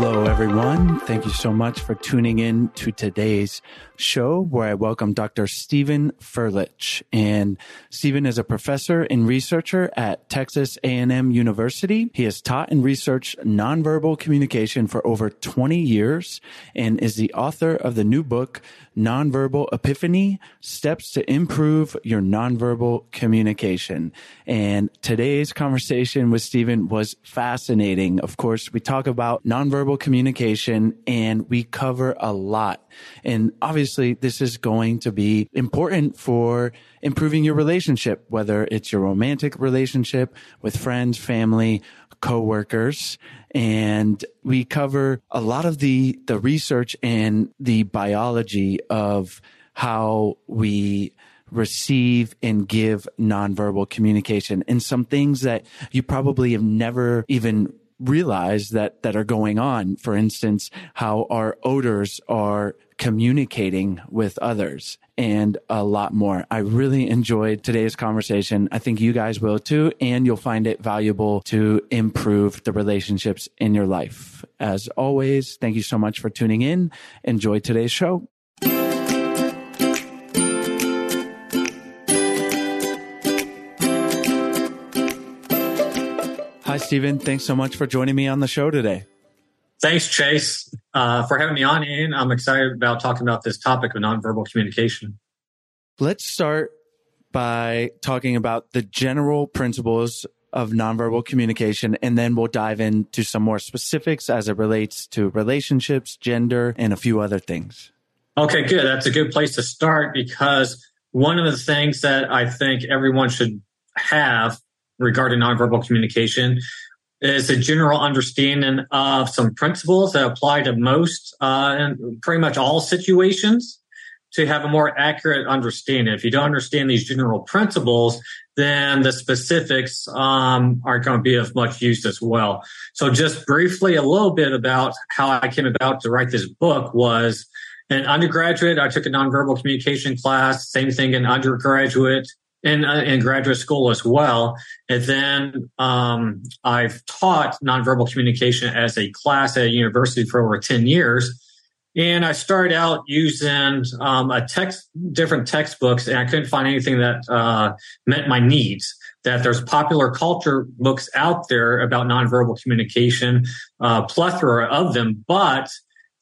Hello, everyone. Thank you so much for tuning in to today's show where I welcome Dr. Stephen Furlich. And Stephen is a professor and researcher at Texas A&M University. He has taught and researched nonverbal communication for over 20 years and is the author of the new book, Nonverbal Epiphany, Steps to Improve Your Nonverbal Communication. And today's conversation with Stephen was fascinating. Of course, we talk about nonverbal communication and we cover a lot. And obviously this is going to be important for improving your relationship, whether it's your romantic relationship with friends, family, coworkers and we cover a lot of the the research and the biology of how we receive and give nonverbal communication and some things that you probably have never even realized that that are going on for instance how our odors are communicating with others and a lot more. I really enjoyed today's conversation. I think you guys will too, and you'll find it valuable to improve the relationships in your life. As always, thank you so much for tuning in. Enjoy today's show. Hi, Stephen. Thanks so much for joining me on the show today. Thanks, Chase, uh, for having me on. And I'm excited about talking about this topic of nonverbal communication. Let's start by talking about the general principles of nonverbal communication, and then we'll dive into some more specifics as it relates to relationships, gender, and a few other things. Okay, good. That's a good place to start because one of the things that I think everyone should have regarding nonverbal communication is a general understanding of some principles that apply to most uh, and pretty much all situations to have a more accurate understanding. If you don't understand these general principles, then the specifics um, aren't going to be of much use as well. So, just briefly, a little bit about how I came about to write this book was an undergraduate, I took a nonverbal communication class, same thing in undergraduate in, uh, in graduate school as well. And then um, I've taught nonverbal communication as a class at a university for over 10 years. And I started out using um, a text, different textbooks, and I couldn't find anything that uh, met my needs. That there's popular culture books out there about nonverbal communication, uh, plethora of them, but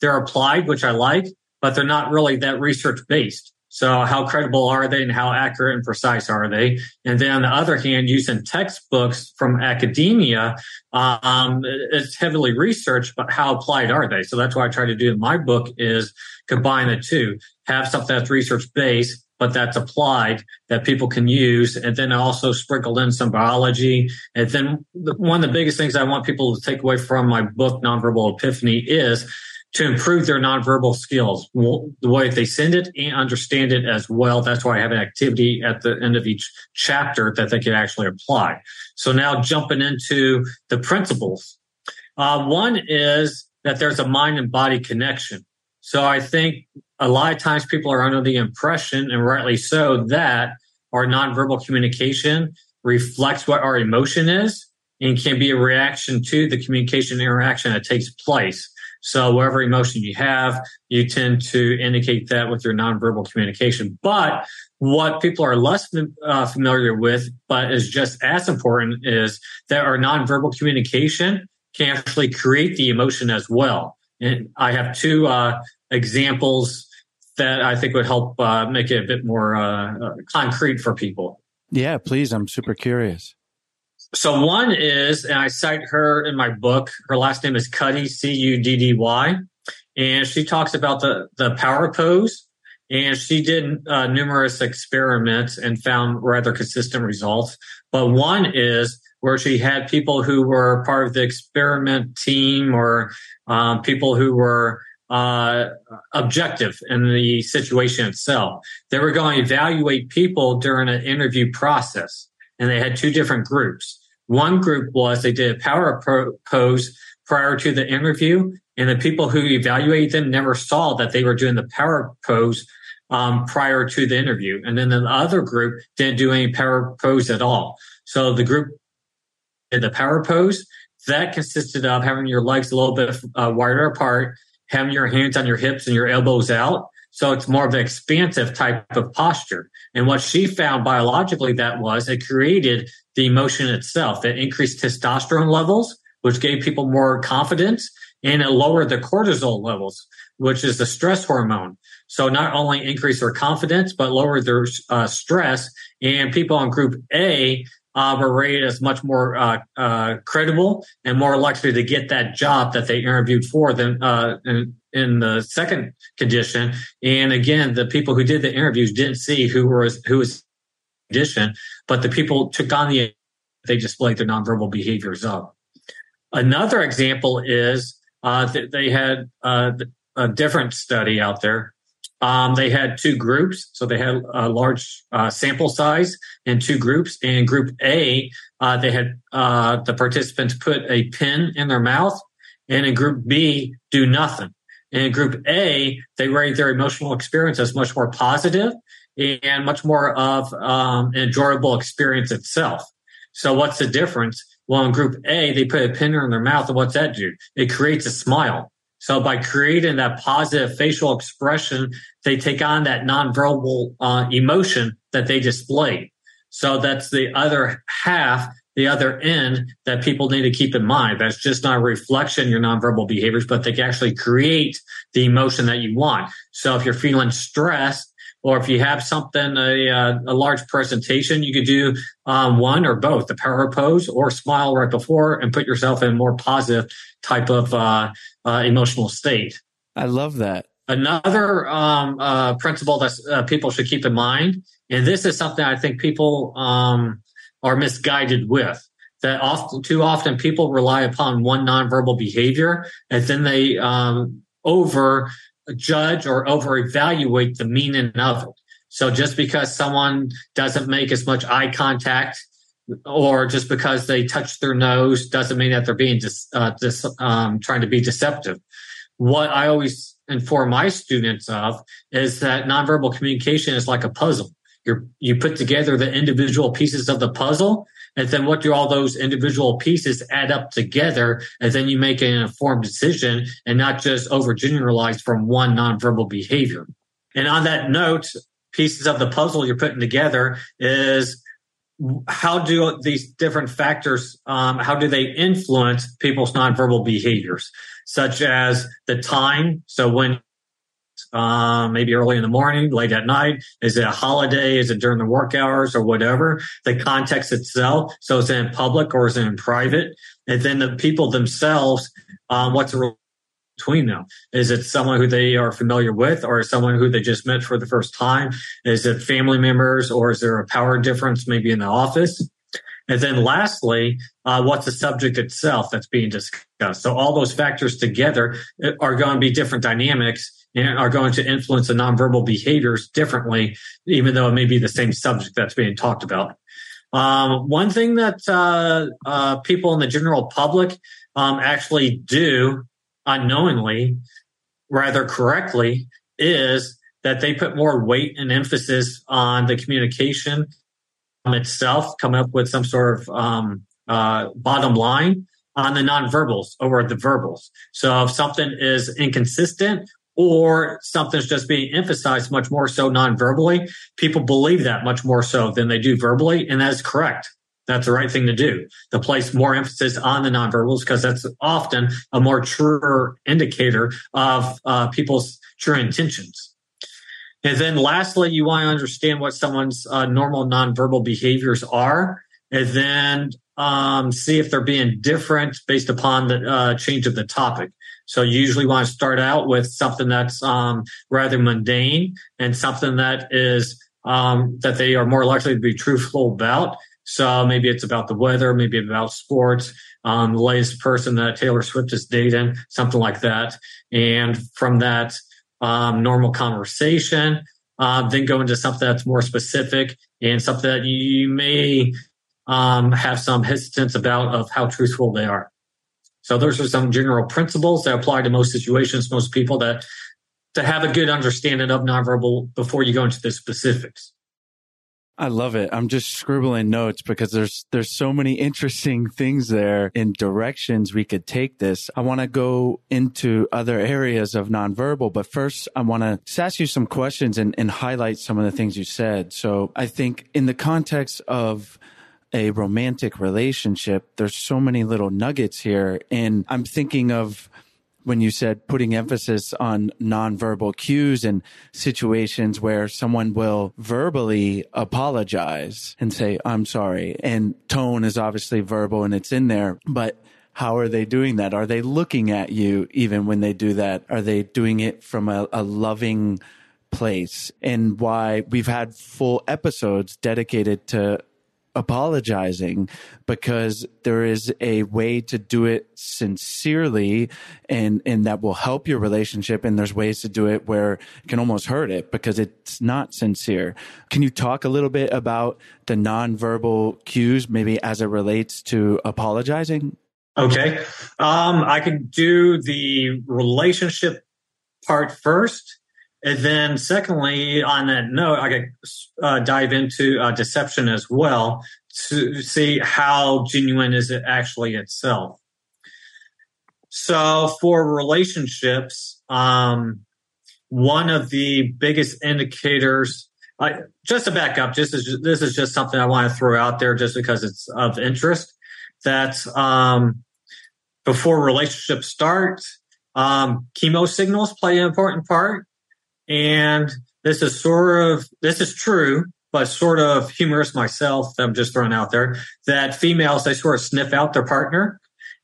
they're applied, which I like, but they're not really that research based. So how credible are they and how accurate and precise are they? And then on the other hand, using textbooks from academia, um, it's heavily researched, but how applied are they? So that's what I try to do in my book is combine the two, have something that's research based, but that's applied that people can use. And then also sprinkle in some biology. And then one of the biggest things I want people to take away from my book, Nonverbal Epiphany is to improve their nonverbal skills, the way they send it and understand it as well. That's why I have an activity at the end of each chapter that they can actually apply. So now jumping into the principles. Uh, one is that there's a mind and body connection. So I think a lot of times people are under the impression, and rightly so, that our nonverbal communication reflects what our emotion is and can be a reaction to the communication interaction that takes place. So whatever emotion you have, you tend to indicate that with your nonverbal communication. But what people are less uh, familiar with, but is just as important, is that our nonverbal communication can actually create the emotion as well. And I have two uh, examples that I think would help uh, make it a bit more uh, uh, concrete for people. Yeah, please. I'm super curious. So one is, and I cite her in my book. Her last name is Cuddy, C U D D Y, and she talks about the the power pose. And she did uh, numerous experiments and found rather consistent results. But one is where she had people who were part of the experiment team or um, people who were uh, objective in the situation itself. They were going to evaluate people during an interview process and they had two different groups. One group was they did a power pose prior to the interview, and the people who evaluated them never saw that they were doing the power pose um, prior to the interview. And then the other group didn't do any power pose at all. So the group did the power pose. That consisted of having your legs a little bit uh, wider apart, having your hands on your hips and your elbows out. So it's more of an expansive type of posture. And what she found biologically that was it created the emotion itself. It increased testosterone levels, which gave people more confidence and it lowered the cortisol levels, which is the stress hormone. So not only increased their confidence, but lowered their uh, stress. And people on group A uh, were rated as much more uh, uh, credible and more likely to get that job that they interviewed for than uh, in, in, the second condition. And again, the people who did the interviews didn't see who was who was condition, but the people took on the they displayed their nonverbal behaviors up. Another example is uh, that they had uh, a different study out there um, they had two groups, so they had a large uh, sample size and two groups. In Group A, uh, they had uh, the participants put a pin in their mouth, and in Group B, do nothing. In group A, they rate their emotional experience as much more positive and much more of um, an enjoyable experience itself. So what's the difference? Well, in group A, they put a pin in their mouth, and what's that do? It creates a smile. So by creating that positive facial expression, they take on that nonverbal uh, emotion that they display. So that's the other half, the other end that people need to keep in mind. That's just not a reflection your nonverbal behaviors, but they can actually create the emotion that you want. So if you're feeling stressed, or if you have something a, uh, a large presentation you could do um, one or both the power pose or smile right before and put yourself in a more positive type of uh, uh, emotional state. I love that. Another um, uh, principle that uh, people should keep in mind and this is something i think people um, are misguided with that often too often people rely upon one nonverbal behavior and then they um, over judge or over evaluate the meaning of it. So just because someone doesn't make as much eye contact or just because they touch their nose doesn't mean that they're being dis, uh, dis, um, trying to be deceptive. What I always inform my students of is that nonverbal communication is like a puzzle. you you put together the individual pieces of the puzzle and then what do all those individual pieces add up together? And then you make an informed decision and not just overgeneralized from one nonverbal behavior. And on that note, pieces of the puzzle you're putting together is how do these different factors um, how do they influence people's nonverbal behaviors such as the time so when um, maybe early in the morning, late at night? Is it a holiday? Is it during the work hours or whatever? The context itself. So is it in public or is it in private? And then the people themselves, um, what's the between them? Is it someone who they are familiar with or someone who they just met for the first time? Is it family members or is there a power difference maybe in the office? And then lastly, uh, what's the subject itself that's being discussed? So all those factors together uh, are going to be different dynamics are going to influence the nonverbal behaviors differently, even though it may be the same subject that's being talked about. Um, one thing that uh, uh, people in the general public um, actually do unknowingly, rather correctly, is that they put more weight and emphasis on the communication itself, come up with some sort of um, uh, bottom line on the nonverbals over the verbals. So if something is inconsistent or something's just being emphasized much more so non-verbally, people believe that much more so than they do verbally. And that's correct. That's the right thing to do. To place more emphasis on the nonverbals because that's often a more truer indicator of uh, people's true intentions. And then lastly, you want to understand what someone's uh, normal nonverbal behaviors are, and then um, see if they're being different based upon the uh, change of the topic. So you usually want to start out with something that's um, rather mundane and something that is um, that they are more likely to be truthful about. So maybe it's about the weather, maybe about sports, um, the latest person that Taylor Swift is dating, something like that. And from that um, normal conversation, uh, then go into something that's more specific and something that you may um, have some hesitance about of how truthful they are. So those are some general principles that apply to most situations, most people that to have a good understanding of nonverbal before you go into the specifics. I love it. I'm just scribbling notes because there's there's so many interesting things there in directions we could take this. I want to go into other areas of nonverbal, but first I want to ask you some questions and, and highlight some of the things you said. So I think in the context of a romantic relationship, there's so many little nuggets here. And I'm thinking of when you said putting emphasis on nonverbal cues and situations where someone will verbally apologize and say, I'm sorry. And tone is obviously verbal and it's in there, but how are they doing that? Are they looking at you even when they do that? Are they doing it from a, a loving place? And why we've had full episodes dedicated to apologizing because there is a way to do it sincerely and and that will help your relationship and there's ways to do it where it can almost hurt it because it's not sincere. Can you talk a little bit about the nonverbal cues maybe as it relates to apologizing? Okay. Um, I could do the relationship part first. And then, secondly, on that note, I could uh, dive into uh, deception as well to see how genuine is it actually itself. So, for relationships, um, one of the biggest indicators, I, just to back up, just this is just something I want to throw out there, just because it's of interest. That um, before relationships start, um, chemo signals play an important part. And this is sort of, this is true, but sort of humorous myself. I'm just throwing out there that females, they sort of sniff out their partner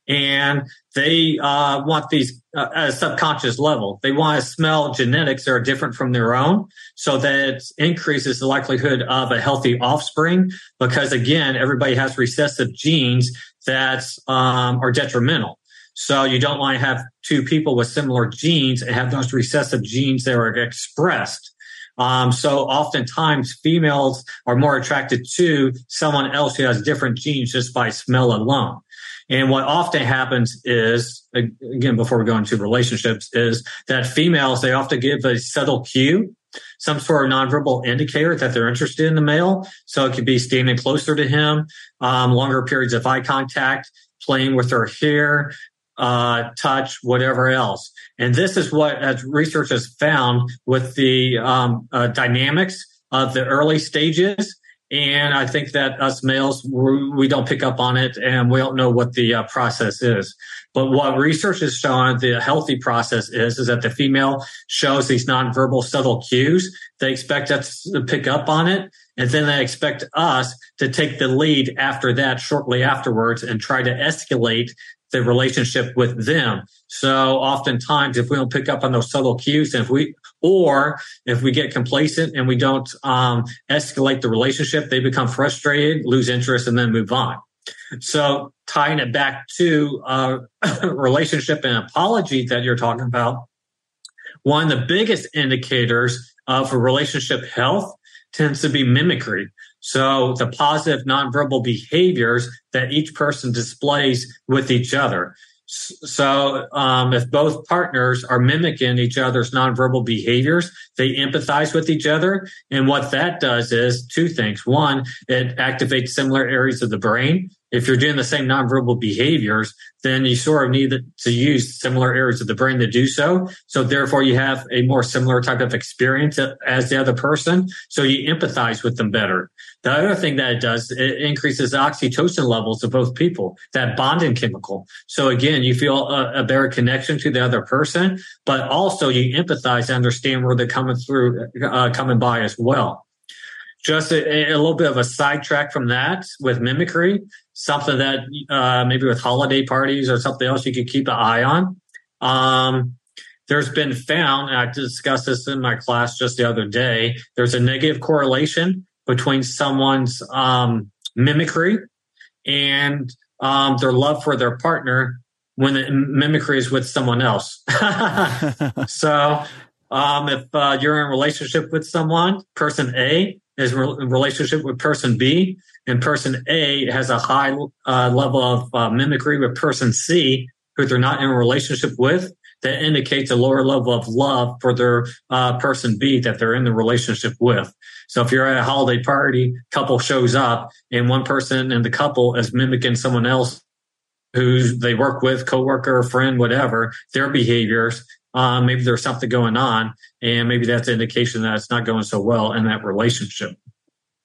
and they uh, want these uh, at a subconscious level. They want to smell genetics that are different from their own so that increases the likelihood of a healthy offspring. Because again, everybody has recessive genes that um, are detrimental. So you don't want to have two people with similar genes and have those recessive genes that are expressed. Um, so oftentimes females are more attracted to someone else who has different genes just by smell alone. And what often happens is, again, before we go into relationships, is that females, they often give a subtle cue, some sort of nonverbal indicator that they're interested in the male. So it could be standing closer to him, um, longer periods of eye contact, playing with her hair, uh, touch, whatever else. And this is what as research has found with the um, uh, dynamics of the early stages. And I think that us males, we don't pick up on it and we don't know what the uh, process is. But what research has shown the healthy process is, is that the female shows these nonverbal subtle cues. They expect us to pick up on it. And then they expect us to take the lead after that shortly afterwards and try to escalate the relationship with them. So oftentimes, if we don't pick up on those subtle cues, and if we, or if we get complacent and we don't um, escalate the relationship, they become frustrated, lose interest, and then move on. So tying it back to uh, relationship and apology that you're talking about, one of the biggest indicators of a relationship health tends to be mimicry. So the positive nonverbal behaviors that each person displays with each other. So um, if both partners are mimicking each other's nonverbal behaviors, they empathize with each other. And what that does is two things. One, it activates similar areas of the brain if you're doing the same nonverbal behaviors, then you sort of need to use similar areas of the brain to do so. So therefore you have a more similar type of experience as the other person. So you empathize with them better. The other thing that it does, it increases oxytocin levels of both people, that bonding chemical. So again, you feel a, a better connection to the other person, but also you empathize and understand where they're coming through, uh, coming by as well just a, a, little bit of a sidetrack from that with mimicry, something that uh, maybe with holiday parties or something else you could keep an eye on. Um, there's been found, I discussed this in my class just the other day, there's a negative correlation between someone's um, mimicry and um, their love for their partner when the mimicry is with someone else. so um, if uh, you're in a relationship with someone, person A, is in relationship with person B, and person A has a high uh, level of uh, mimicry with person C, who they're not in a relationship with. That indicates a lower level of love for their uh, person B that they're in the relationship with. So if you're at a holiday party, couple shows up, and one person in the couple is mimicking someone else who they work with, coworker, friend, whatever, their behaviors, um, maybe there's something going on, and maybe that's an indication that it's not going so well in that relationship.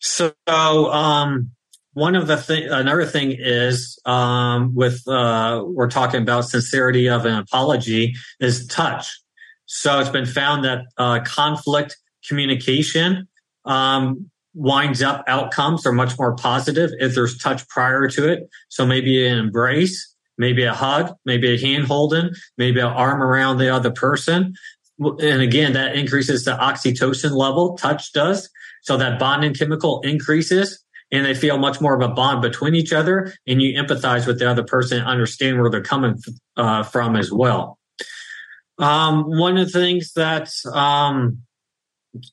So, um, one of the thing, another thing is um, with uh, we're talking about sincerity of an apology is touch. So it's been found that uh, conflict communication um, winds up outcomes are much more positive if there's touch prior to it. So maybe an embrace, maybe a hug, maybe a hand holding, maybe an arm around the other person. And again, that increases the oxytocin level, touch does. So that bonding chemical increases and they feel much more of a bond between each other and you empathize with the other person and understand where they're coming uh, from as well. Um, one of the things that um,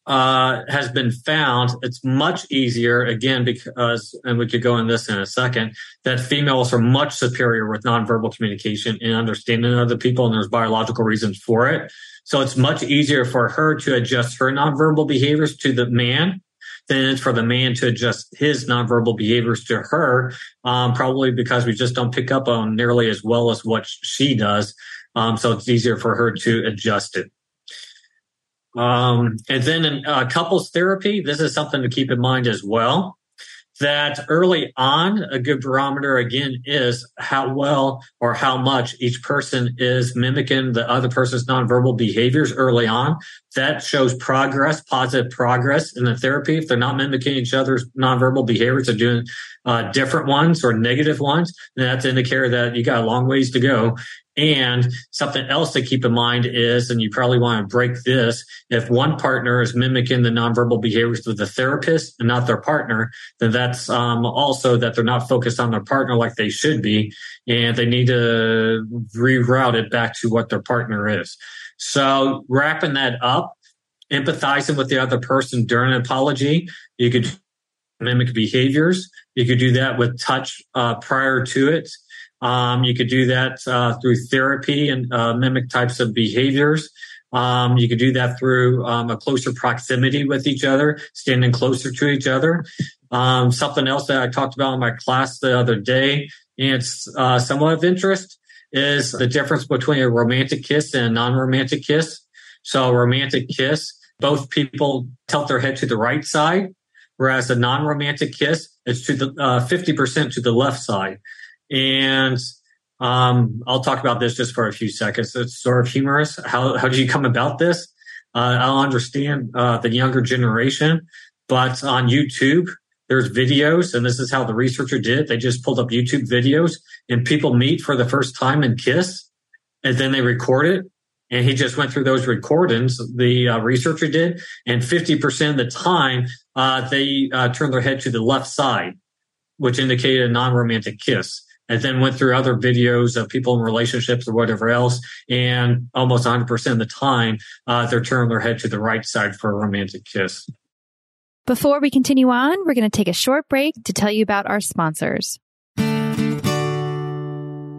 uh, has been found it's much easier again because and we could go in this in a second that females are much superior with nonverbal communication and understanding other people and there's biological reasons for it. So it's much easier for her to adjust her nonverbal behaviors to the man than it's for the man to adjust his nonverbal behaviors to her um, probably because we just don't pick up on nearly as well as what she does. Um, so it's easier for her to adjust it um, and then in uh, couples therapy, this is something to keep in mind as well. That early on, a good barometer again is how well or how much each person is mimicking the other person's nonverbal behaviors early on. That shows progress, positive progress in the therapy. If they're not mimicking each other's nonverbal behaviors, they're doing uh, different ones or negative ones, then that's an indicator that you got a long ways to go. And something else to keep in mind is, and you probably want to break this, if one partner is mimicking the nonverbal behaviors of the therapist and not their partner, then that's um, also that they're not focused on their partner like they should be. And they need to reroute it back to what their partner is. So wrapping that up, empathizing with the other person during an apology, you could mimic behaviors. You could do that with touch uh, prior to it. Um, you could do that uh, through therapy and uh, mimic types of behaviors. Um, you could do that through um, a closer proximity with each other, standing closer to each other. Um, something else that I talked about in my class the other day, and it's uh, somewhat of interest, is the difference between a romantic kiss and a non-romantic kiss. So a romantic kiss, both people tilt their head to the right side, whereas a non-romantic kiss is to the uh, 50% to the left side. And um, I'll talk about this just for a few seconds. It's sort of humorous. How, how did you come about this? Uh, I'll understand uh, the younger generation, but on YouTube, there's videos, and this is how the researcher did. They just pulled up YouTube videos, and people meet for the first time and kiss, and then they record it. And he just went through those recordings, the uh, researcher did, and 50% of the time, uh, they uh, turned their head to the left side, which indicated a non romantic kiss and then went through other videos of people in relationships or whatever else. And almost 100% of the time, uh, they're turning their head to the right side for a romantic kiss. Before we continue on, we're going to take a short break to tell you about our sponsors.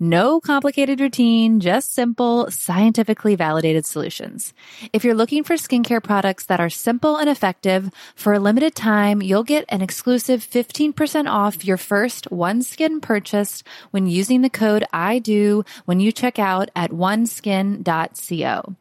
no complicated routine, just simple, scientifically validated solutions. If you're looking for skincare products that are simple and effective, for a limited time, you'll get an exclusive 15% off your first OneSkin purchase when using the code I do when you check out at oneskin.co.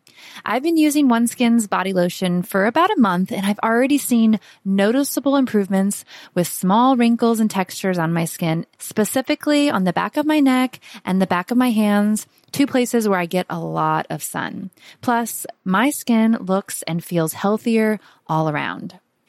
I've been using OneSkin's body lotion for about a month and I've already seen noticeable improvements with small wrinkles and textures on my skin, specifically on the back of my neck and the back of my hands, two places where I get a lot of sun. Plus, my skin looks and feels healthier all around.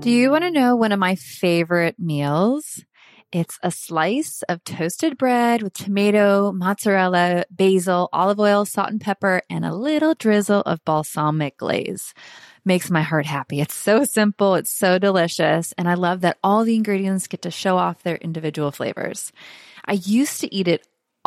Do you want to know one of my favorite meals? It's a slice of toasted bread with tomato, mozzarella, basil, olive oil, salt and pepper, and a little drizzle of balsamic glaze. Makes my heart happy. It's so simple. It's so delicious. And I love that all the ingredients get to show off their individual flavors. I used to eat it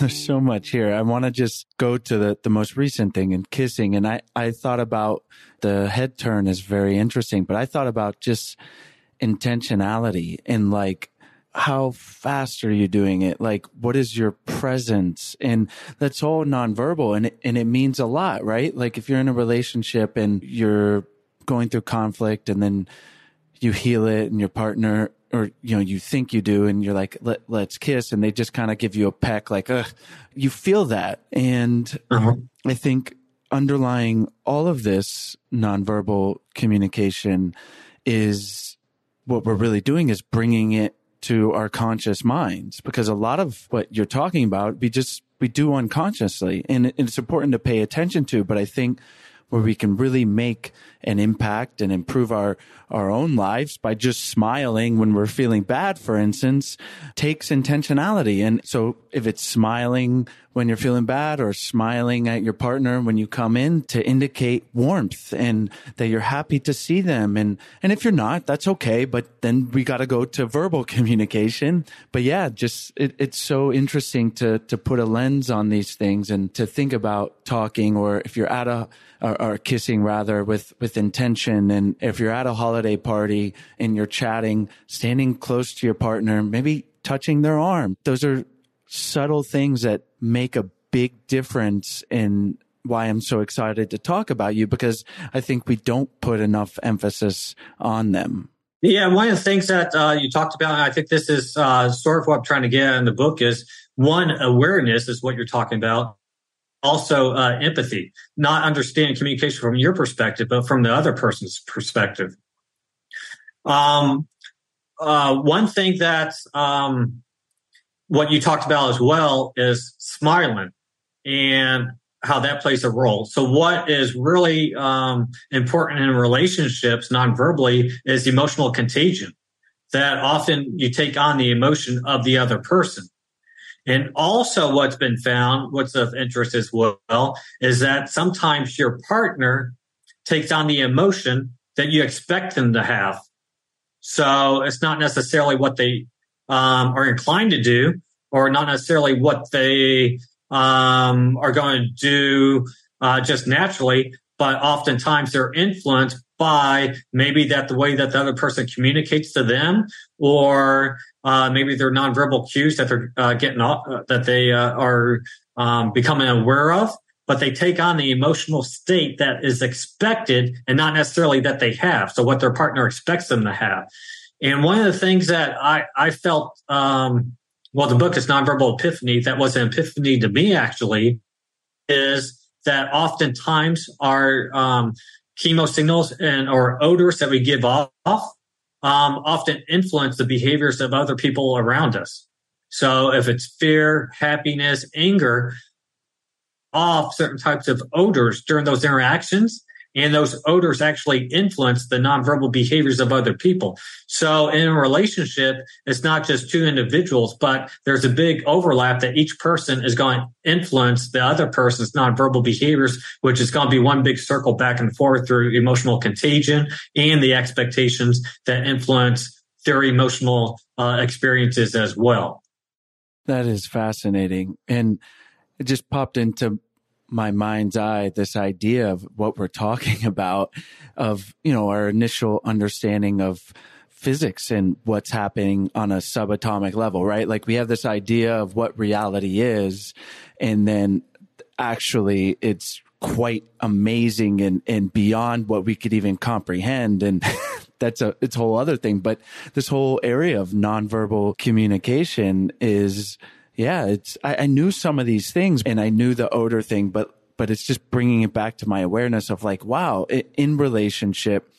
There's so much here. I want to just go to the, the most recent thing and kissing. And I, I thought about the head turn is very interesting, but I thought about just intentionality and like, how fast are you doing it? Like, what is your presence? And that's all nonverbal and it, and it means a lot, right? Like if you're in a relationship and you're going through conflict and then you heal it and your partner or you know you think you do and you're like Let, let's kiss and they just kind of give you a peck like Ugh. you feel that and uh-huh. i think underlying all of this nonverbal communication is what we're really doing is bringing it to our conscious minds because a lot of what you're talking about we just we do unconsciously and it's important to pay attention to but i think where we can really make an impact and improve our, our own lives by just smiling when we're feeling bad, for instance, takes intentionality. And so if it's smiling when you're feeling bad or smiling at your partner when you come in to indicate warmth and that you're happy to see them. And, and if you're not, that's okay. But then we got to go to verbal communication. But yeah, just it, it's so interesting to, to put a lens on these things and to think about talking or if you're at a, or, or kissing rather with, with intention. And if you're at a holiday party and you're chatting, standing close to your partner, maybe touching their arm. Those are subtle things that make a big difference in why I'm so excited to talk about you because I think we don't put enough emphasis on them. Yeah, one of the things that uh, you talked about, I think this is uh, sort of what I'm trying to get in the book, is one awareness is what you're talking about. Also, uh, empathy, not understanding communication from your perspective, but from the other person's perspective. Um, uh, one thing that um, what you talked about as well is smiling and how that plays a role. So what is really um, important in relationships non-verbally is emotional contagion that often you take on the emotion of the other person. And also what's been found, what's of interest as well, is that sometimes your partner takes on the emotion that you expect them to have. So it's not necessarily what they um, are inclined to do, or not necessarily what they um, are going to do uh, just naturally, but oftentimes they're influenced by maybe that the way that the other person communicates to them, or uh, maybe their nonverbal cues that they're uh, getting off, uh, that they uh, are um, becoming aware of. But they take on the emotional state that is expected and not necessarily that they have. So what their partner expects them to have. And one of the things that I, I felt, um, well, the book is Nonverbal Epiphany. That was an epiphany to me, actually, is that oftentimes our um, chemo signals and or odors that we give off um, often influence the behaviors of other people around us. So if it's fear, happiness, anger, off certain types of odors during those interactions, and those odors actually influence the nonverbal behaviors of other people. So in a relationship, it's not just two individuals, but there's a big overlap that each person is going to influence the other person's nonverbal behaviors, which is going to be one big circle back and forth through emotional contagion and the expectations that influence their emotional uh, experiences as well. That is fascinating. And it just popped into my mind's eye this idea of what we're talking about of you know our initial understanding of physics and what's happening on a subatomic level right? Like we have this idea of what reality is and then actually it's quite amazing and and beyond what we could even comprehend and that's a it's a whole other thing. But this whole area of nonverbal communication is yeah, it's, I, I knew some of these things and I knew the odor thing, but, but it's just bringing it back to my awareness of like, wow, in relationship,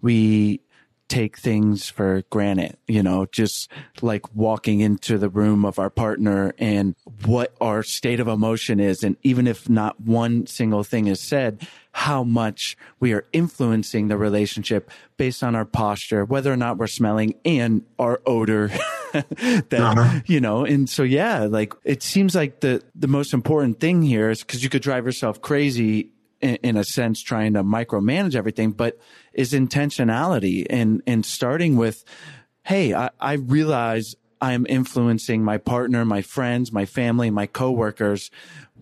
we take things for granted, you know, just like walking into the room of our partner and what our state of emotion is. And even if not one single thing is said, how much we are influencing the relationship based on our posture, whether or not we're smelling and our odor. that uh-huh. you know and so yeah like it seems like the the most important thing here is because you could drive yourself crazy in, in, a sense trying to micromanage everything but is intentionality and and starting with hey i, I realize i'm influencing my partner my friends my family my coworkers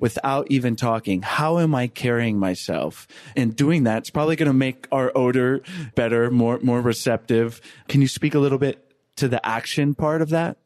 without even talking. How am I carrying myself? And doing that's probably going to make our odor better, more, more receptive. Can you speak a little bit to the action part of that?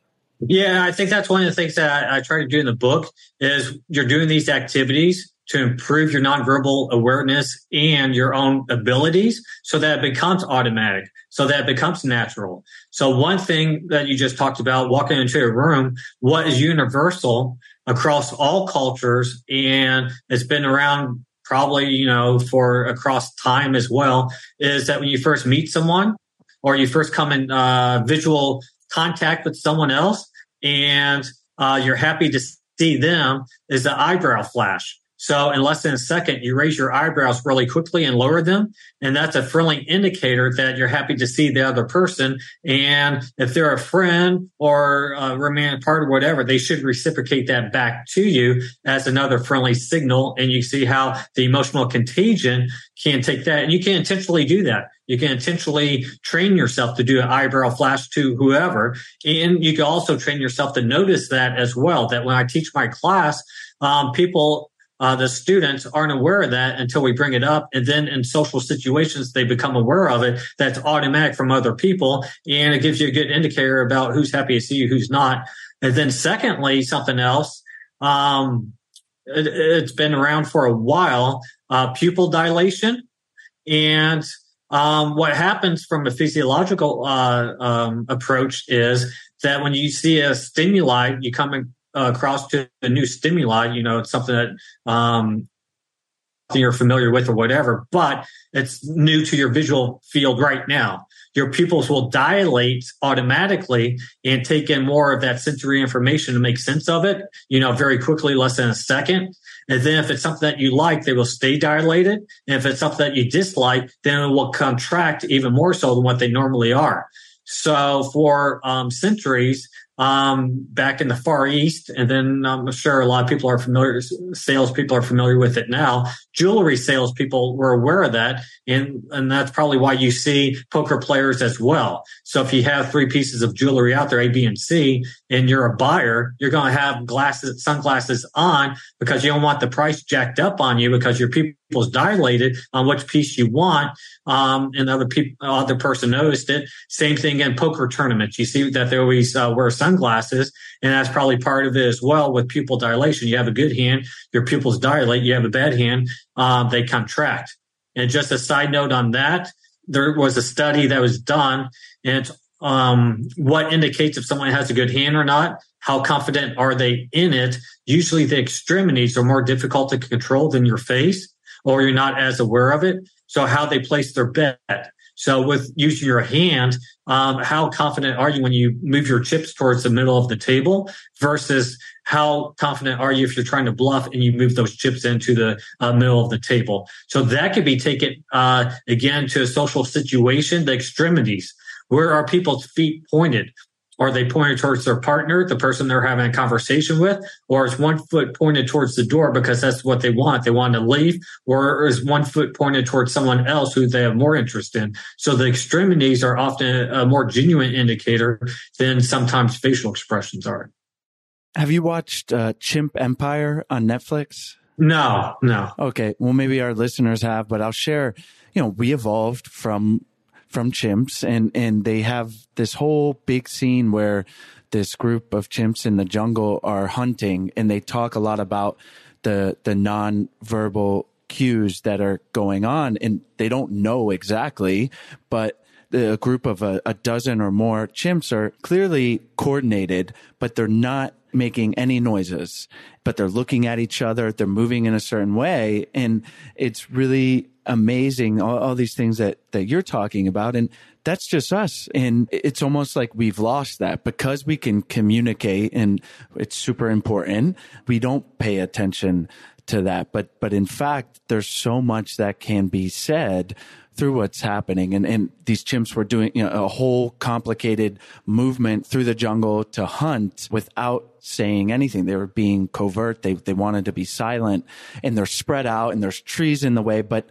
Yeah, I think that's one of the things that I, I try to do in the book is you're doing these activities to improve your nonverbal awareness and your own abilities so that it becomes automatic, so that becomes natural. So one thing that you just talked about, walking into a room, what is universal across all cultures and it's been around probably, you know, for across time as well, is that when you first meet someone, or you first come in uh, visual contact with someone else and uh, you're happy to see them is the eyebrow flash. So in less than a second, you raise your eyebrows really quickly and lower them. And that's a friendly indicator that you're happy to see the other person. And if they're a friend or a romantic partner, whatever, they should reciprocate that back to you as another friendly signal. And you see how the emotional contagion can take that. And you can intentionally do that. You can intentionally train yourself to do an eyebrow flash to whoever. And you can also train yourself to notice that as well, that when I teach my class, um, people uh, the students aren't aware of that until we bring it up. And then in social situations, they become aware of it. That's automatic from other people. And it gives you a good indicator about who's happy to see you, who's not. And then secondly, something else, um, it, has been around for a while, uh, pupil dilation. And, um, what happens from a physiological, uh, um, approach is that when you see a stimuli, you come in uh, across to a new stimuli, you know, it's something that um, you're familiar with or whatever, but it's new to your visual field right now. Your pupils will dilate automatically and take in more of that sensory information to make sense of it, you know, very quickly, less than a second. And then if it's something that you like, they will stay dilated. And if it's something that you dislike, then it will contract even more so than what they normally are. So for um, centuries, um, back in the Far East. And then I'm sure a lot of people are familiar, salespeople are familiar with it now. Jewelry salespeople were aware of that. And, and that's probably why you see poker players as well. So if you have three pieces of jewelry out there, A, B, and C, and you're a buyer, you're going to have glasses, sunglasses on because you don't want the price jacked up on you because your people people's dilated on which piece you want, um, and the other people, other person noticed it. Same thing in poker tournaments. You see that they always uh, wear sunglasses, and that's probably part of it as well with pupil dilation. You have a good hand, your pupils dilate. You have a bad hand, um, they contract. And just a side note on that, there was a study that was done, and um, what indicates if someone has a good hand or not. How confident are they in it? Usually, the extremities are more difficult to control than your face or you're not as aware of it. So how they place their bet. So with using your hand, um, how confident are you when you move your chips towards the middle of the table versus how confident are you if you're trying to bluff and you move those chips into the uh, middle of the table? So that could be taken, uh, again to a social situation, the extremities. Where are people's feet pointed? Are they pointed towards their partner, the person they're having a conversation with, or is one foot pointed towards the door because that's what they want? They want to leave, or is one foot pointed towards someone else who they have more interest in? So the extremities are often a more genuine indicator than sometimes facial expressions are. Have you watched uh, Chimp Empire on Netflix? No, no. Okay. Well, maybe our listeners have, but I'll share. You know, we evolved from from chimps and, and they have this whole big scene where this group of chimps in the jungle are hunting and they talk a lot about the, the non-verbal cues that are going on and they don't know exactly, but the group of a, a dozen or more chimps are clearly coordinated, but they're not making any noises, but they're looking at each other. They're moving in a certain way. And it's really amazing, all, all these things that, that you're talking about. And that's just us. And it's almost like we've lost that because we can communicate and it's super important. We don't pay attention to that. But, but in fact, there's so much that can be said through what's happening. And, and these chimps were doing you know, a whole complicated movement through the jungle to hunt without saying anything. They were being covert. They, they wanted to be silent and they're spread out and there's trees in the way, but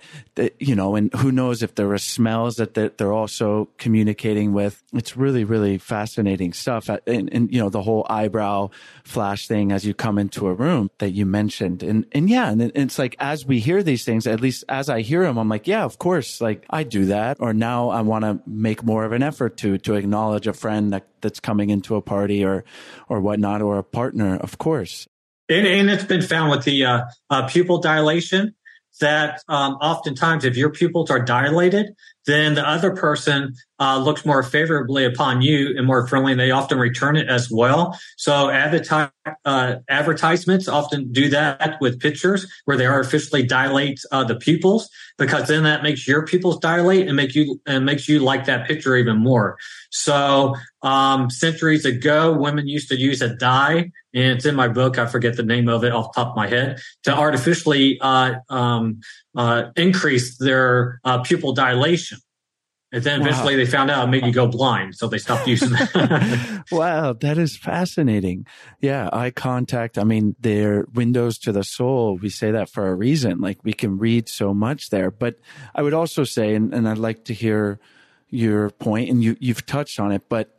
you know, and who knows if there are smells that they're, they're also communicating with. It's really, really fascinating stuff. Uh, and, and, you know, the whole eyebrow flash thing as you come into a room that you mentioned. And, and yeah, and it's like, as we hear these things, at least as I hear them, I'm like, yeah, of course, like I do that. Or now I want to make more of an effort to, to acknowledge a friend that that's coming into a party or or whatnot or a partner, of course. And, and it's been found with the uh, uh, pupil dilation that um, oftentimes if your pupils are dilated, then the other person uh, looks more favorably upon you and more friendly. And they often return it as well. So uh, advertisements often do that with pictures where they artificially dilate uh, the pupils because then that makes your pupils dilate and make you and makes you like that picture even more. So um, centuries ago, women used to use a dye, and it's in my book. I forget the name of it off the top of my head to artificially uh, um, uh, increase their uh, pupil dilation. And then eventually wow. they found out it made you go blind. So they stopped using that. wow. That is fascinating. Yeah. Eye contact. I mean, they're windows to the soul. We say that for a reason. Like we can read so much there. But I would also say, and, and I'd like to hear your point and you, you've touched on it, but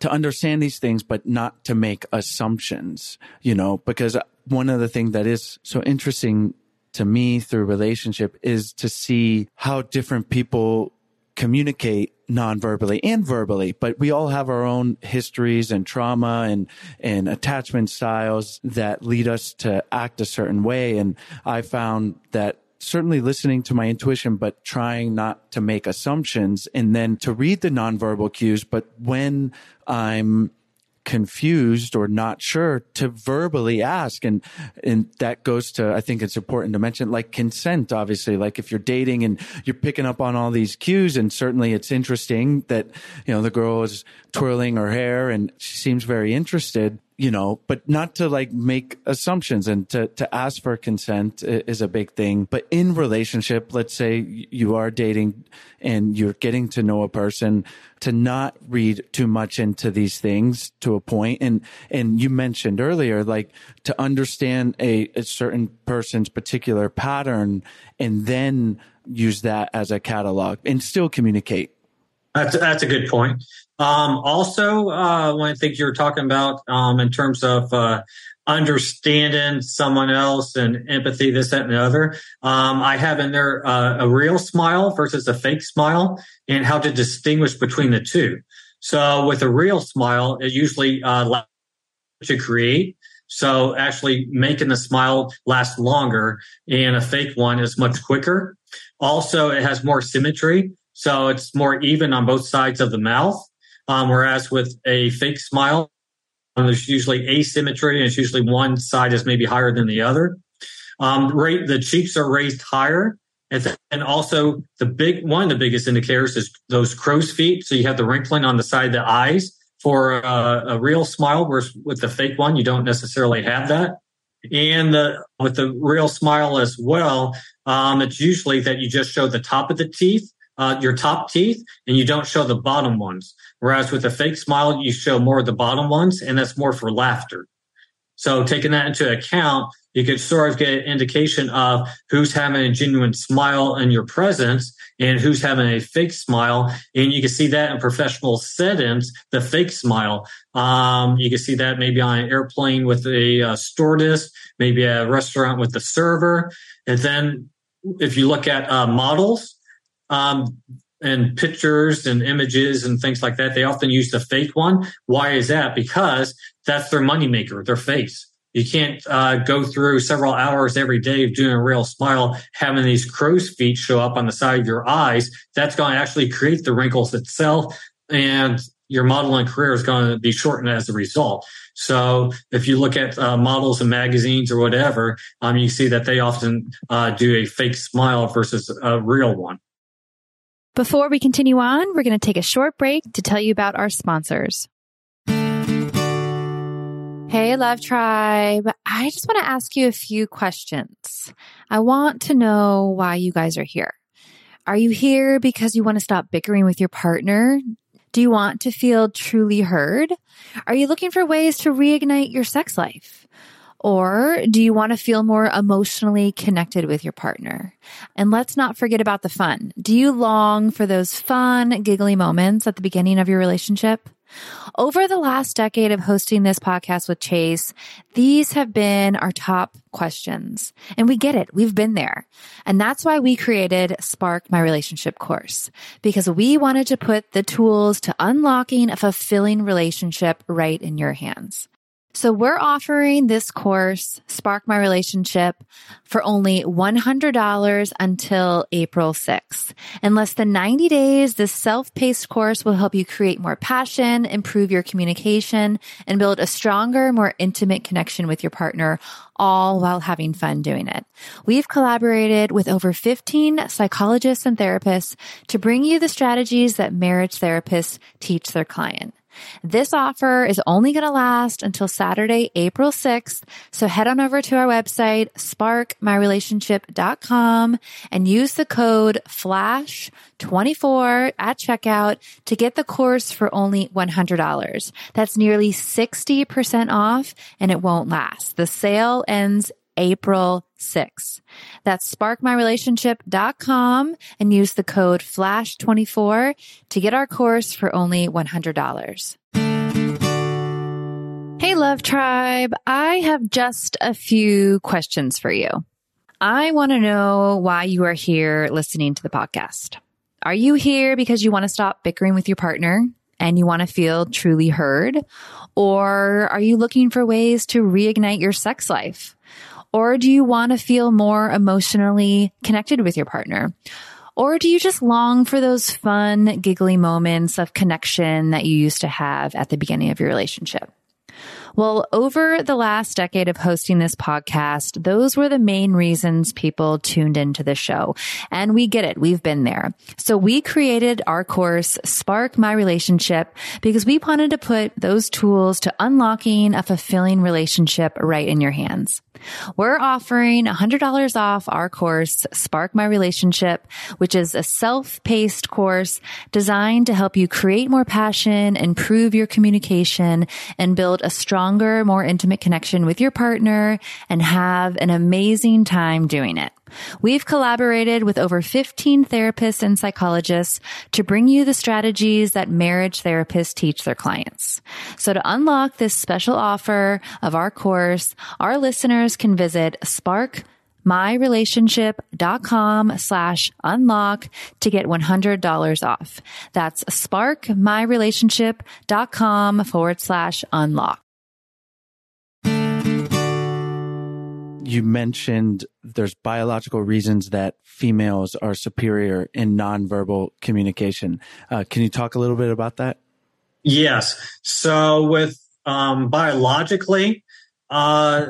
to understand these things, but not to make assumptions, you know, because one of the things that is so interesting to me through relationship is to see how different people communicate non-verbally and verbally, but we all have our own histories and trauma and, and attachment styles that lead us to act a certain way. And I found that certainly listening to my intuition, but trying not to make assumptions and then to read the nonverbal cues. But when I'm confused or not sure to verbally ask. And and that goes to I think it's important to mention like consent obviously. Like if you're dating and you're picking up on all these cues and certainly it's interesting that you know the girl is twirling her hair and she seems very interested you know, but not to like make assumptions and to, to ask for consent is a big thing. But in relationship, let's say you are dating and you're getting to know a person to not read too much into these things to a point. And, and you mentioned earlier, like to understand a, a certain person's particular pattern and then use that as a catalog and still communicate That's that's a good point. Um, also, uh, when I think you were talking about um, in terms of uh, understanding someone else and empathy, this, that, and the other. Um, I have in there uh, a real smile versus a fake smile and how to distinguish between the two. So with a real smile, it usually uh, to create. So actually making the smile last longer and a fake one is much quicker. Also, it has more symmetry. So it's more even on both sides of the mouth. Um, whereas with a fake smile, there's usually asymmetry, and it's usually one side is maybe higher than the other. Um, right, the cheeks are raised higher, and, th- and also the big one of the biggest indicators is those crow's feet. So you have the wrinkling on the side of the eyes for a, a real smile, whereas with the fake one, you don't necessarily have that. And the, with the real smile as well, um, it's usually that you just show the top of the teeth, uh, your top teeth, and you don't show the bottom ones. Whereas with a fake smile, you show more of the bottom ones, and that's more for laughter. So taking that into account, you could sort of get an indication of who's having a genuine smile in your presence and who's having a fake smile. And you can see that in professional settings, the fake smile. Um, you can see that maybe on an airplane with a uh, stewardess, maybe a restaurant with the server. And then if you look at uh, models, um, and pictures and images and things like that, they often use the fake one. Why is that? Because that's their moneymaker, their face. You can't uh, go through several hours every day of doing a real smile, having these crow's feet show up on the side of your eyes. That's going to actually create the wrinkles itself. And your modeling career is going to be shortened as a result. So if you look at uh, models in magazines or whatever, um, you see that they often uh, do a fake smile versus a real one. Before we continue on, we're going to take a short break to tell you about our sponsors. Hey, Love Tribe. I just want to ask you a few questions. I want to know why you guys are here. Are you here because you want to stop bickering with your partner? Do you want to feel truly heard? Are you looking for ways to reignite your sex life? Or do you want to feel more emotionally connected with your partner? And let's not forget about the fun. Do you long for those fun, giggly moments at the beginning of your relationship? Over the last decade of hosting this podcast with Chase, these have been our top questions. And we get it. We've been there. And that's why we created Spark My Relationship course because we wanted to put the tools to unlocking a fulfilling relationship right in your hands. So we're offering this course, Spark My Relationship, for only $100 until April 6th. In less than 90 days, this self-paced course will help you create more passion, improve your communication, and build a stronger, more intimate connection with your partner, all while having fun doing it. We've collaborated with over 15 psychologists and therapists to bring you the strategies that marriage therapists teach their client. This offer is only going to last until Saturday, April 6th. So head on over to our website, sparkmyrelationship.com and use the code FLASH24 at checkout to get the course for only $100. That's nearly 60% off and it won't last. The sale ends April 6. That's sparkmyrelationship.com and use the code FLASH24 to get our course for only $100. Hey, Love Tribe. I have just a few questions for you. I want to know why you are here listening to the podcast. Are you here because you want to stop bickering with your partner and you want to feel truly heard? Or are you looking for ways to reignite your sex life? Or do you want to feel more emotionally connected with your partner? Or do you just long for those fun, giggly moments of connection that you used to have at the beginning of your relationship? Well, over the last decade of hosting this podcast, those were the main reasons people tuned into the show. And we get it. We've been there. So we created our course, Spark My Relationship, because we wanted to put those tools to unlocking a fulfilling relationship right in your hands. We're offering $100 off our course, Spark My Relationship, which is a self-paced course designed to help you create more passion, improve your communication, and build a strong stronger, more intimate connection with your partner and have an amazing time doing it. We've collaborated with over 15 therapists and psychologists to bring you the strategies that marriage therapists teach their clients. So to unlock this special offer of our course, our listeners can visit Spark myrelationship.com slash unlock to get $100 off. That's sparkmyrelationship.com forward slash unlock. You mentioned there's biological reasons that females are superior in nonverbal communication. Uh, can you talk a little bit about that? Yes. So with um, biologically, uh,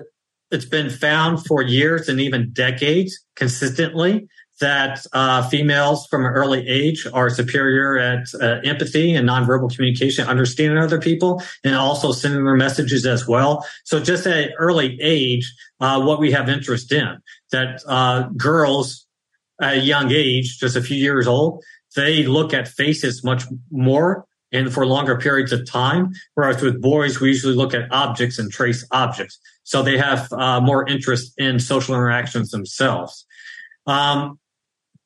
it's been found for years and even decades consistently that uh, females from an early age are superior at uh, empathy and nonverbal communication, understanding other people, and also sending their messages as well. So just at early age, uh, what we have interest in that uh, girls at a young age, just a few years old, they look at faces much more and for longer periods of time. Whereas with boys, we usually look at objects and trace objects. So they have uh, more interest in social interactions themselves. Um,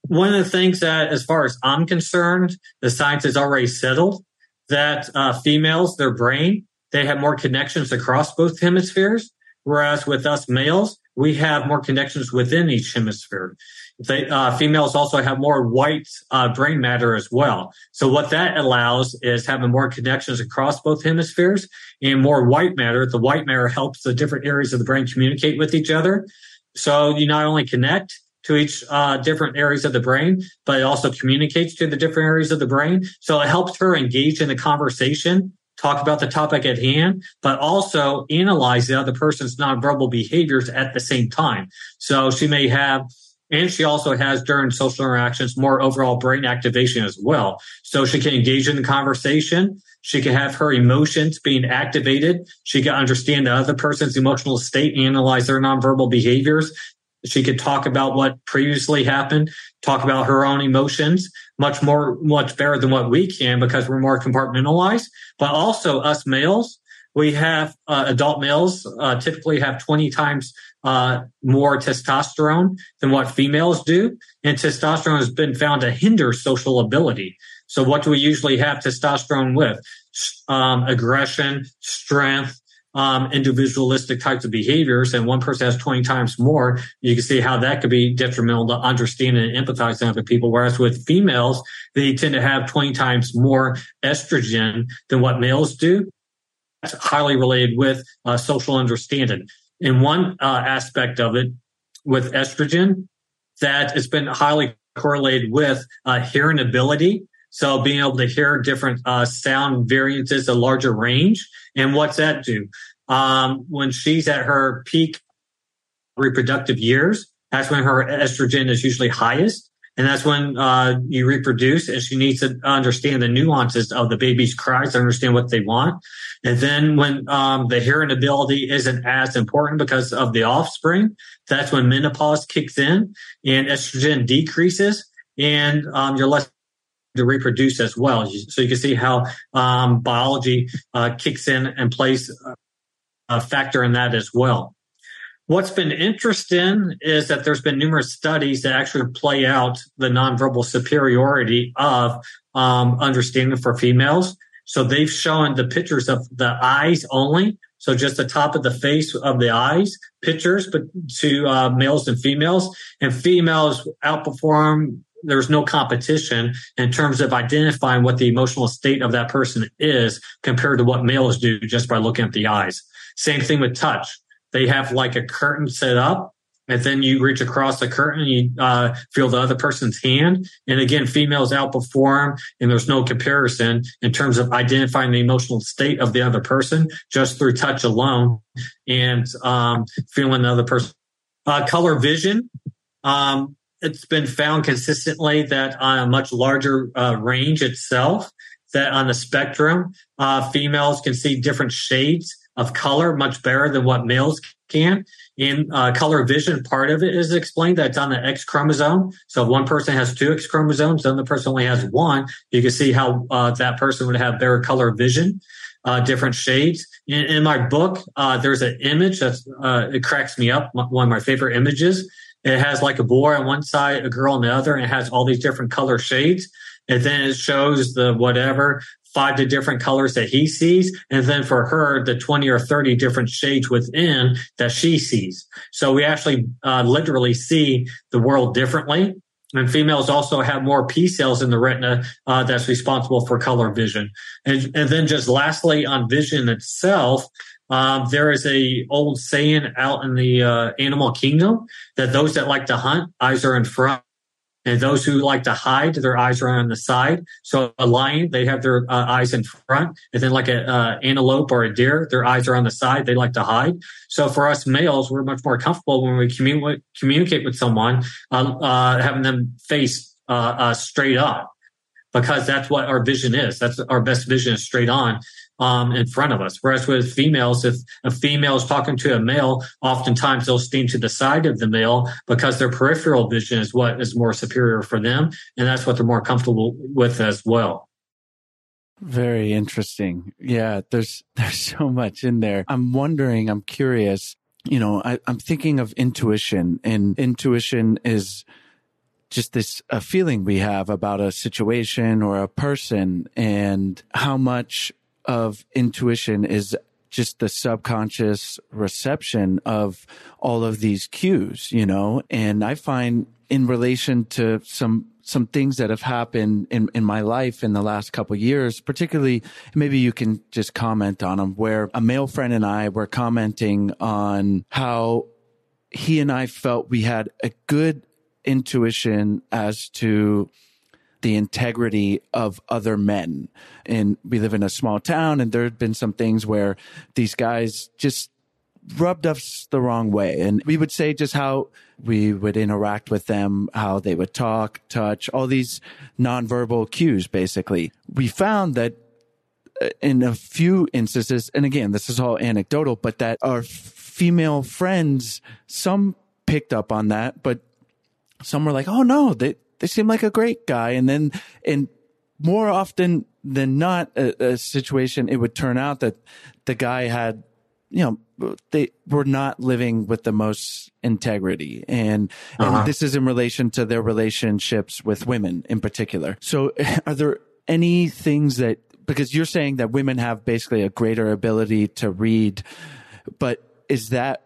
one of the things that, as far as I'm concerned, the science has already settled that uh, females, their brain, they have more connections across both hemispheres. Whereas with us males, we have more connections within each hemisphere. They, uh, females also have more white uh, brain matter as well. So what that allows is having more connections across both hemispheres and more white matter. The white matter helps the different areas of the brain communicate with each other. So you not only connect to each uh, different areas of the brain, but it also communicates to the different areas of the brain. So it helps her engage in the conversation talk about the topic at hand, but also analyze the other person's nonverbal behaviors at the same time. So she may have and she also has during social interactions more overall brain activation as well. So she can engage in the conversation. She can have her emotions being activated. She can understand the other person's emotional state, analyze their nonverbal behaviors. She could talk about what previously happened, talk about her own emotions much more, much better than what we can because we're more compartmentalized. But also us males, we have uh, adult males uh, typically have 20 times uh, more testosterone than what females do. And testosterone has been found to hinder social ability. So what do we usually have testosterone with? Um, aggression, strength, um, individualistic types of behaviors and one person has 20 times more, you can see how that could be detrimental to understanding and empathizing with people. Whereas with females, they tend to have 20 times more estrogen than what males do. That's highly related with uh, social understanding. And one uh, aspect of it with estrogen that has been highly correlated with uh, hearing ability so being able to hear different uh, sound variances, a larger range. And what's that do? Um, when she's at her peak reproductive years, that's when her estrogen is usually highest. And that's when uh, you reproduce, and she needs to understand the nuances of the baby's cries understand what they want. And then when um, the hearing ability isn't as important because of the offspring, that's when menopause kicks in and estrogen decreases, and um, you're less to reproduce as well. So you can see how um, biology uh, kicks in and plays a factor in that as well. What's been interesting is that there's been numerous studies that actually play out the nonverbal superiority of um, understanding for females. So they've shown the pictures of the eyes only. So just the top of the face of the eyes pictures, but to uh, males and females and females outperform there's no competition in terms of identifying what the emotional state of that person is compared to what males do just by looking at the eyes. Same thing with touch. They have like a curtain set up and then you reach across the curtain and you uh, feel the other person's hand. And again, females outperform and there's no comparison in terms of identifying the emotional state of the other person just through touch alone and um, feeling the other person. Uh, color vision. Um, it's been found consistently that on a much larger uh, range itself, that on the spectrum, uh, females can see different shades of color much better than what males can. In uh, color vision, part of it is explained that it's on the X chromosome. So if one person has two X chromosomes, then the other person only has one. You can see how uh, that person would have better color vision. uh, different shades. In, in my book, uh, there's an image that uh, it cracks me up. One of my favorite images. It has like a boy on one side, a girl on the other, and it has all these different color shades. And then it shows the whatever five to different colors that he sees. And then for her, the 20 or 30 different shades within that she sees. So we actually uh, literally see the world differently. And females also have more P cells in the retina uh, that's responsible for color vision. And, and then just lastly on vision itself, um, there is a old saying out in the uh, animal kingdom that those that like to hunt, eyes are in front and those who like to hide, their eyes are on the side. So a lion, they have their uh, eyes in front. And then like an uh, antelope or a deer, their eyes are on the side. They like to hide. So for us males, we're much more comfortable when we commu- communicate with someone, uh, uh having them face uh, uh, straight up because that's what our vision is. That's our best vision is straight on um, in front of us. Whereas with females, if a female is talking to a male, oftentimes they'll steam to the side of the male because their peripheral vision is what is more superior for them. And that's what they're more comfortable with as well. Very interesting. Yeah, there's there's so much in there. I'm wondering, I'm curious, you know, I, I'm thinking of intuition and intuition is just this a feeling we have about a situation or a person and how much of intuition is just the subconscious reception of all of these cues, you know? And I find in relation to some some things that have happened in, in my life in the last couple years, particularly maybe you can just comment on them where a male friend and I were commenting on how he and I felt we had a good intuition as to the integrity of other men. And we live in a small town, and there had been some things where these guys just rubbed us the wrong way. And we would say just how we would interact with them, how they would talk, touch, all these nonverbal cues, basically. We found that uh, in a few instances, and again, this is all anecdotal, but that our female friends, some picked up on that, but some were like, oh no, they, they seem like a great guy. And then, and more often than not, a, a situation, it would turn out that the guy had, you know, they were not living with the most integrity. And, uh-huh. and this is in relation to their relationships with women in particular. So are there any things that, because you're saying that women have basically a greater ability to read, but is that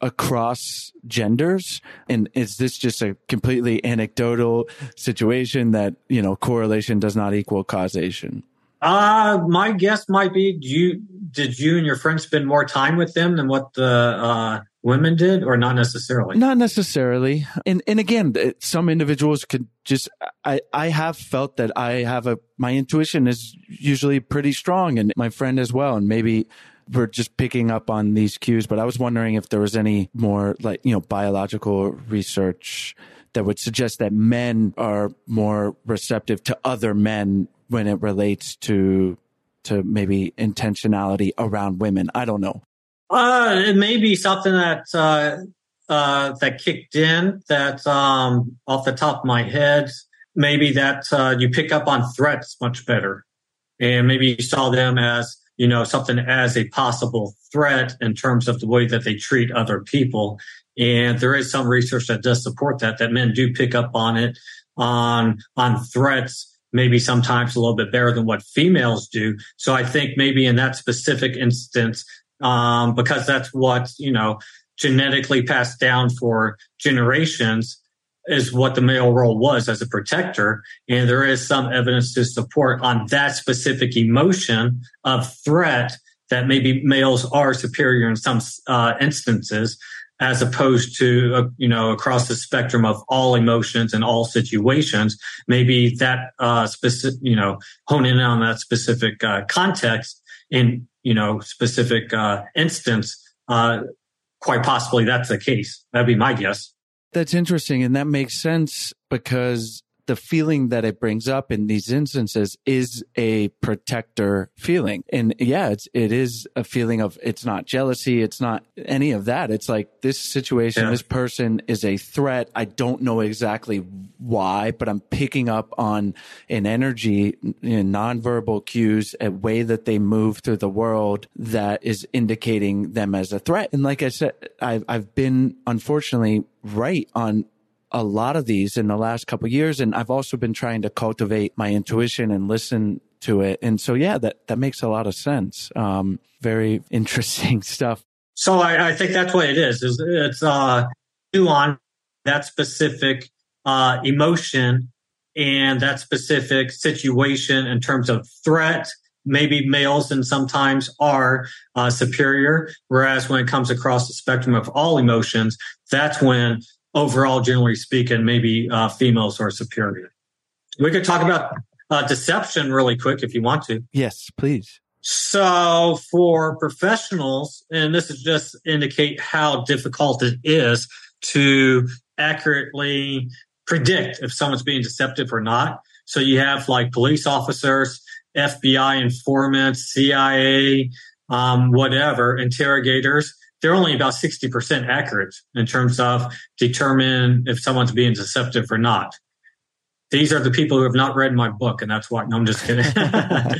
across genders? And is this just a completely anecdotal situation that, you know, correlation does not equal causation? Uh, my guess might be you did you and your friends spend more time with them than what the uh, women did or not necessarily not necessarily and and again some individuals could just i i have felt that i have a my intuition is usually pretty strong and my friend as well and maybe we're just picking up on these cues, but I was wondering if there was any more like, you know, biological research that would suggest that men are more receptive to other men when it relates to to maybe intentionality around women. I don't know. Uh, it may be something that uh, uh, that kicked in that um, off the top of my head. Maybe that uh, you pick up on threats much better, and maybe you saw them as you know, something as a possible threat in terms of the way that they treat other people. And there is some research that does support that, that men do pick up on it, on, on threats, maybe sometimes a little bit better than what females do. So I think maybe in that specific instance, um, because that's what, you know, genetically passed down for generations, is what the male role was as a protector. And there is some evidence to support on that specific emotion of threat that maybe males are superior in some uh, instances as opposed to uh, you know across the spectrum of all emotions and all situations maybe that uh specific you know hone in on that specific uh, context in you know specific uh instance uh quite possibly that's the case that'd be my guess that's interesting. And that makes sense because the feeling that it brings up in these instances is a protector feeling. And yeah, it's, it is a feeling of it's not jealousy. It's not any of that. It's like this situation, yeah. this person is a threat. I don't know exactly why, but I'm picking up on an energy, know, nonverbal cues, a way that they move through the world that is indicating them as a threat. And like I said, I've, I've been unfortunately right on a lot of these in the last couple years. And I've also been trying to cultivate my intuition and listen to it. And so, yeah, that, that makes a lot of sense. Um, very interesting stuff. So I, I, think that's what it is. is it's, uh, on that specific, uh, emotion and that specific situation in terms of threat. Maybe males and sometimes are uh, superior, whereas when it comes across the spectrum of all emotions, that's when overall, generally speaking, maybe uh, females are superior. We could talk about uh, deception really quick if you want to. Yes, please. So for professionals, and this is just indicate how difficult it is to accurately predict if someone's being deceptive or not. So you have like police officers, FBI informants, CIA, um, whatever, interrogators they're only about 60% accurate in terms of determine if someone's being deceptive or not. These are the people who have not read my book, and that's why. No, I'm just kidding.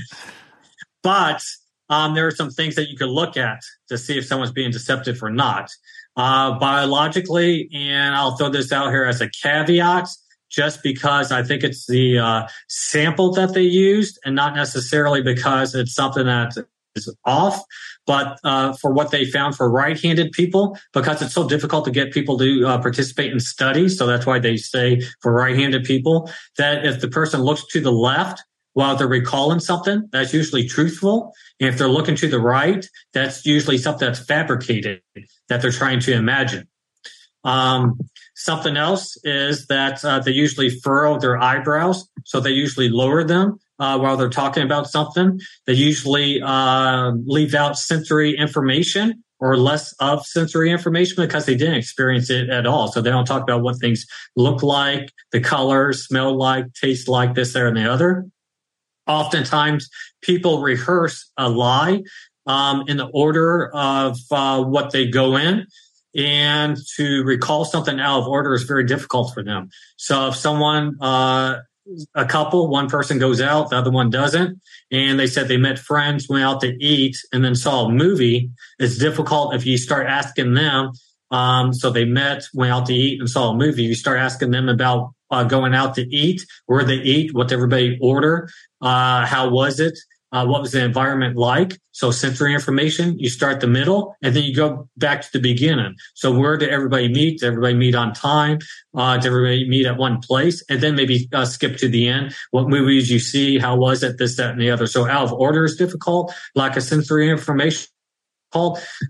but um, there are some things that you can look at to see if someone's being deceptive or not. Uh, biologically, and I'll throw this out here as a caveat, just because I think it's the uh, sample that they used, and not necessarily because it's something that is off. But uh, for what they found for right-handed people, because it's so difficult to get people to uh, participate in studies, so that's why they say for right-handed people that if the person looks to the left while they're recalling something, that's usually truthful. And if they're looking to the right, that's usually something that's fabricated that they're trying to imagine. Um, something else is that uh, they usually furrow their eyebrows, so they usually lower them uh, while they're talking about something. They usually uh, leave out sensory information or less of sensory information because they didn't experience it at all. So they don't talk about what things look like, the colors, smell like, taste like, this, there, and the other. Oftentimes, people rehearse a lie um, in the order of uh, what they go in. And to recall something out of order is very difficult for them. So if someone uh, a couple, one person goes out, the other one doesn't. And they said they met friends, went out to eat, and then saw a movie. It's difficult if you start asking them. Um, so they met, went out to eat, and saw a movie. You start asking them about uh, going out to eat, where they eat, what everybody order, uh, how was it? Uh, what was the environment like? So sensory information, you start the middle and then you go back to the beginning. So where did everybody meet? Did everybody meet on time? Uh, did everybody meet at one place? And then maybe uh, skip to the end. What movies you see? How was it? This, that, and the other. So out of order is difficult. Lack of sensory information.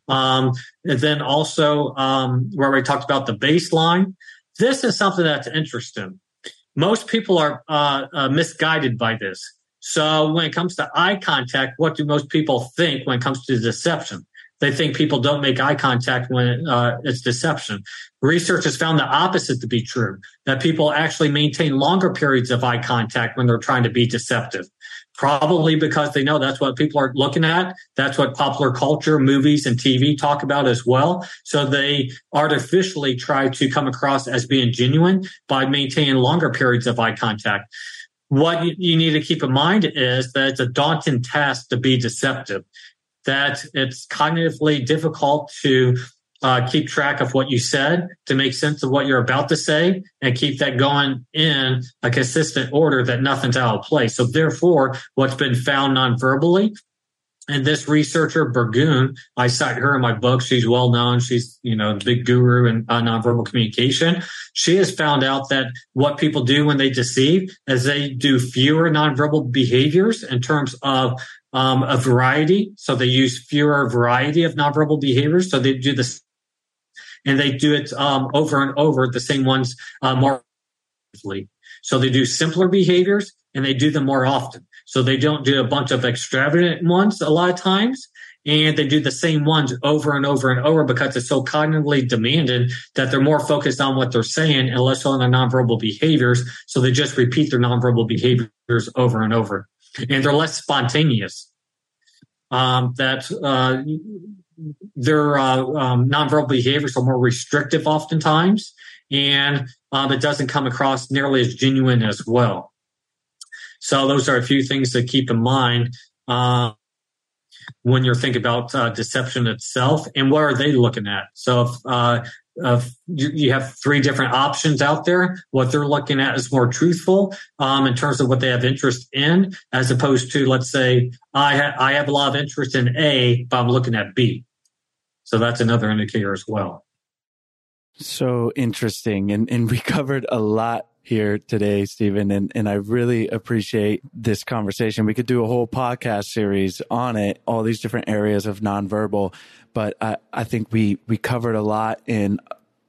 Um, and then also, um, where we talked about the baseline. This is something that's interesting. Most people are uh, uh, misguided by this so when it comes to eye contact, what do most people think when it comes to deception? They think people don't make eye contact when uh, it's deception. Research has found the opposite to be true, that people actually maintain longer periods of eye contact when they're trying to be deceptive. Probably because they know that's what people are looking at. That's what popular culture, movies, and TV talk about as well. So they artificially try to come across as being genuine by maintaining longer periods of eye contact what you need to keep in mind is that it's a daunting task to be deceptive, that it's cognitively difficult to uh, keep track of what you said to make sense of what you're about to say and keep that going in a consistent order that nothing's out of place. So therefore, what's been found non-verbally and this researcher, Burgoon, I cite her in my book. She's well known. She's, you know, the big guru in uh, nonverbal communication. She has found out that what people do when they deceive is they do fewer nonverbal behaviors in terms of um, a variety. So they use fewer variety of nonverbal behaviors. So they do this and they do it um, over and over, the same ones uh, more. So they do simpler behaviors and they do them more often. So they don't do a bunch of extravagant ones a lot of times. and they do the same ones over and over and over because it's so cognitively demanded that they're more focused on what they're saying and less on their nonverbal behaviors. So they just repeat their nonverbal behaviors over and over, and they're less spontaneous. Um, that uh, their uh, um, nonverbal behaviors are more restrictive oftentimes, and um, it doesn't come across nearly as genuine as well. So those are a few things to keep in mind uh, when you're thinking about uh, deception itself and what are they looking at. So if, uh, if you have three different options out there, what they're looking at is more truthful um, in terms of what they have interest in, as opposed to let's say I ha- I have a lot of interest in A, but I'm looking at B. So that's another indicator as well. So interesting. And, and we covered a lot here today, Stephen, and, and I really appreciate this conversation. We could do a whole podcast series on it, all these different areas of nonverbal, but I, I think we, we covered a lot and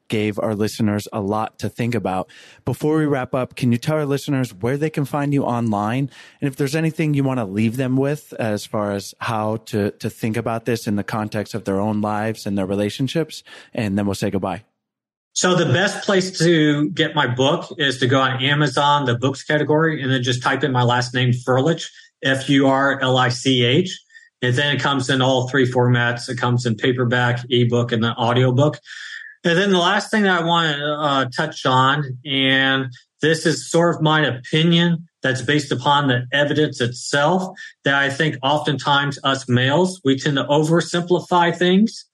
gave our listeners a lot to think about. Before we wrap up, can you tell our listeners where they can find you online? And if there's anything you want to leave them with as far as how to, to think about this in the context of their own lives and their relationships, and then we'll say goodbye. So the best place to get my book is to go on Amazon, the books category, and then just type in my last name, Furlich, F-U-R-L-I-C-H. And then it comes in all three formats. It comes in paperback, ebook, and the audiobook. And then the last thing that I want to uh, touch on, and this is sort of my opinion that's based upon the evidence itself, that I think oftentimes us males, we tend to oversimplify things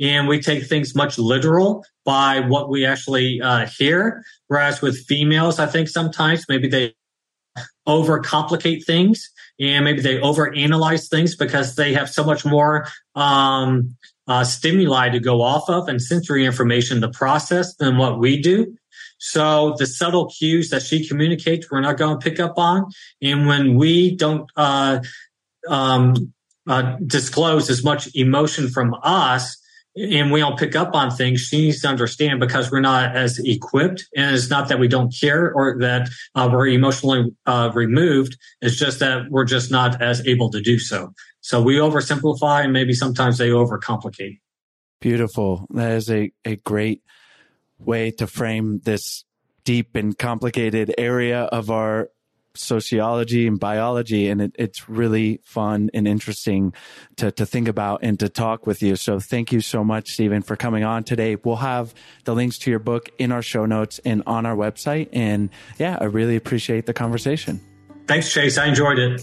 and we take things much literal by what we actually uh, hear. Whereas with females, I think sometimes maybe they overcomplicate things and maybe they overanalyze things because they have so much more um, uh, stimuli to go off of and sensory information to process than what we do. So the subtle cues that she communicates, we're not going to pick up on. And when we don't uh, um, uh, disclose as much emotion from us, and we don't pick up on things, she needs to understand because we're not as equipped. And it's not that we don't care or that uh, we're emotionally uh, removed. It's just that we're just not as able to do so. So we oversimplify and maybe sometimes they overcomplicate. Beautiful. That is a, a great way to frame this deep and complicated area of our sociology and biology and it, it's really fun and interesting to, to think about and to talk with you. So thank you so much stephen for coming on today. We'll have the links to your book in our show notes and on our website. And yeah i really appreciate the conversation. Thanks chase. I enjoyed it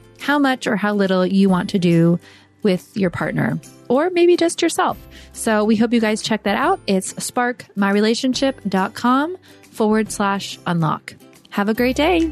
how much or how little you want to do with your partner or maybe just yourself. So we hope you guys check that out. It's sparkmyrelationship.com forward slash unlock. Have a great day.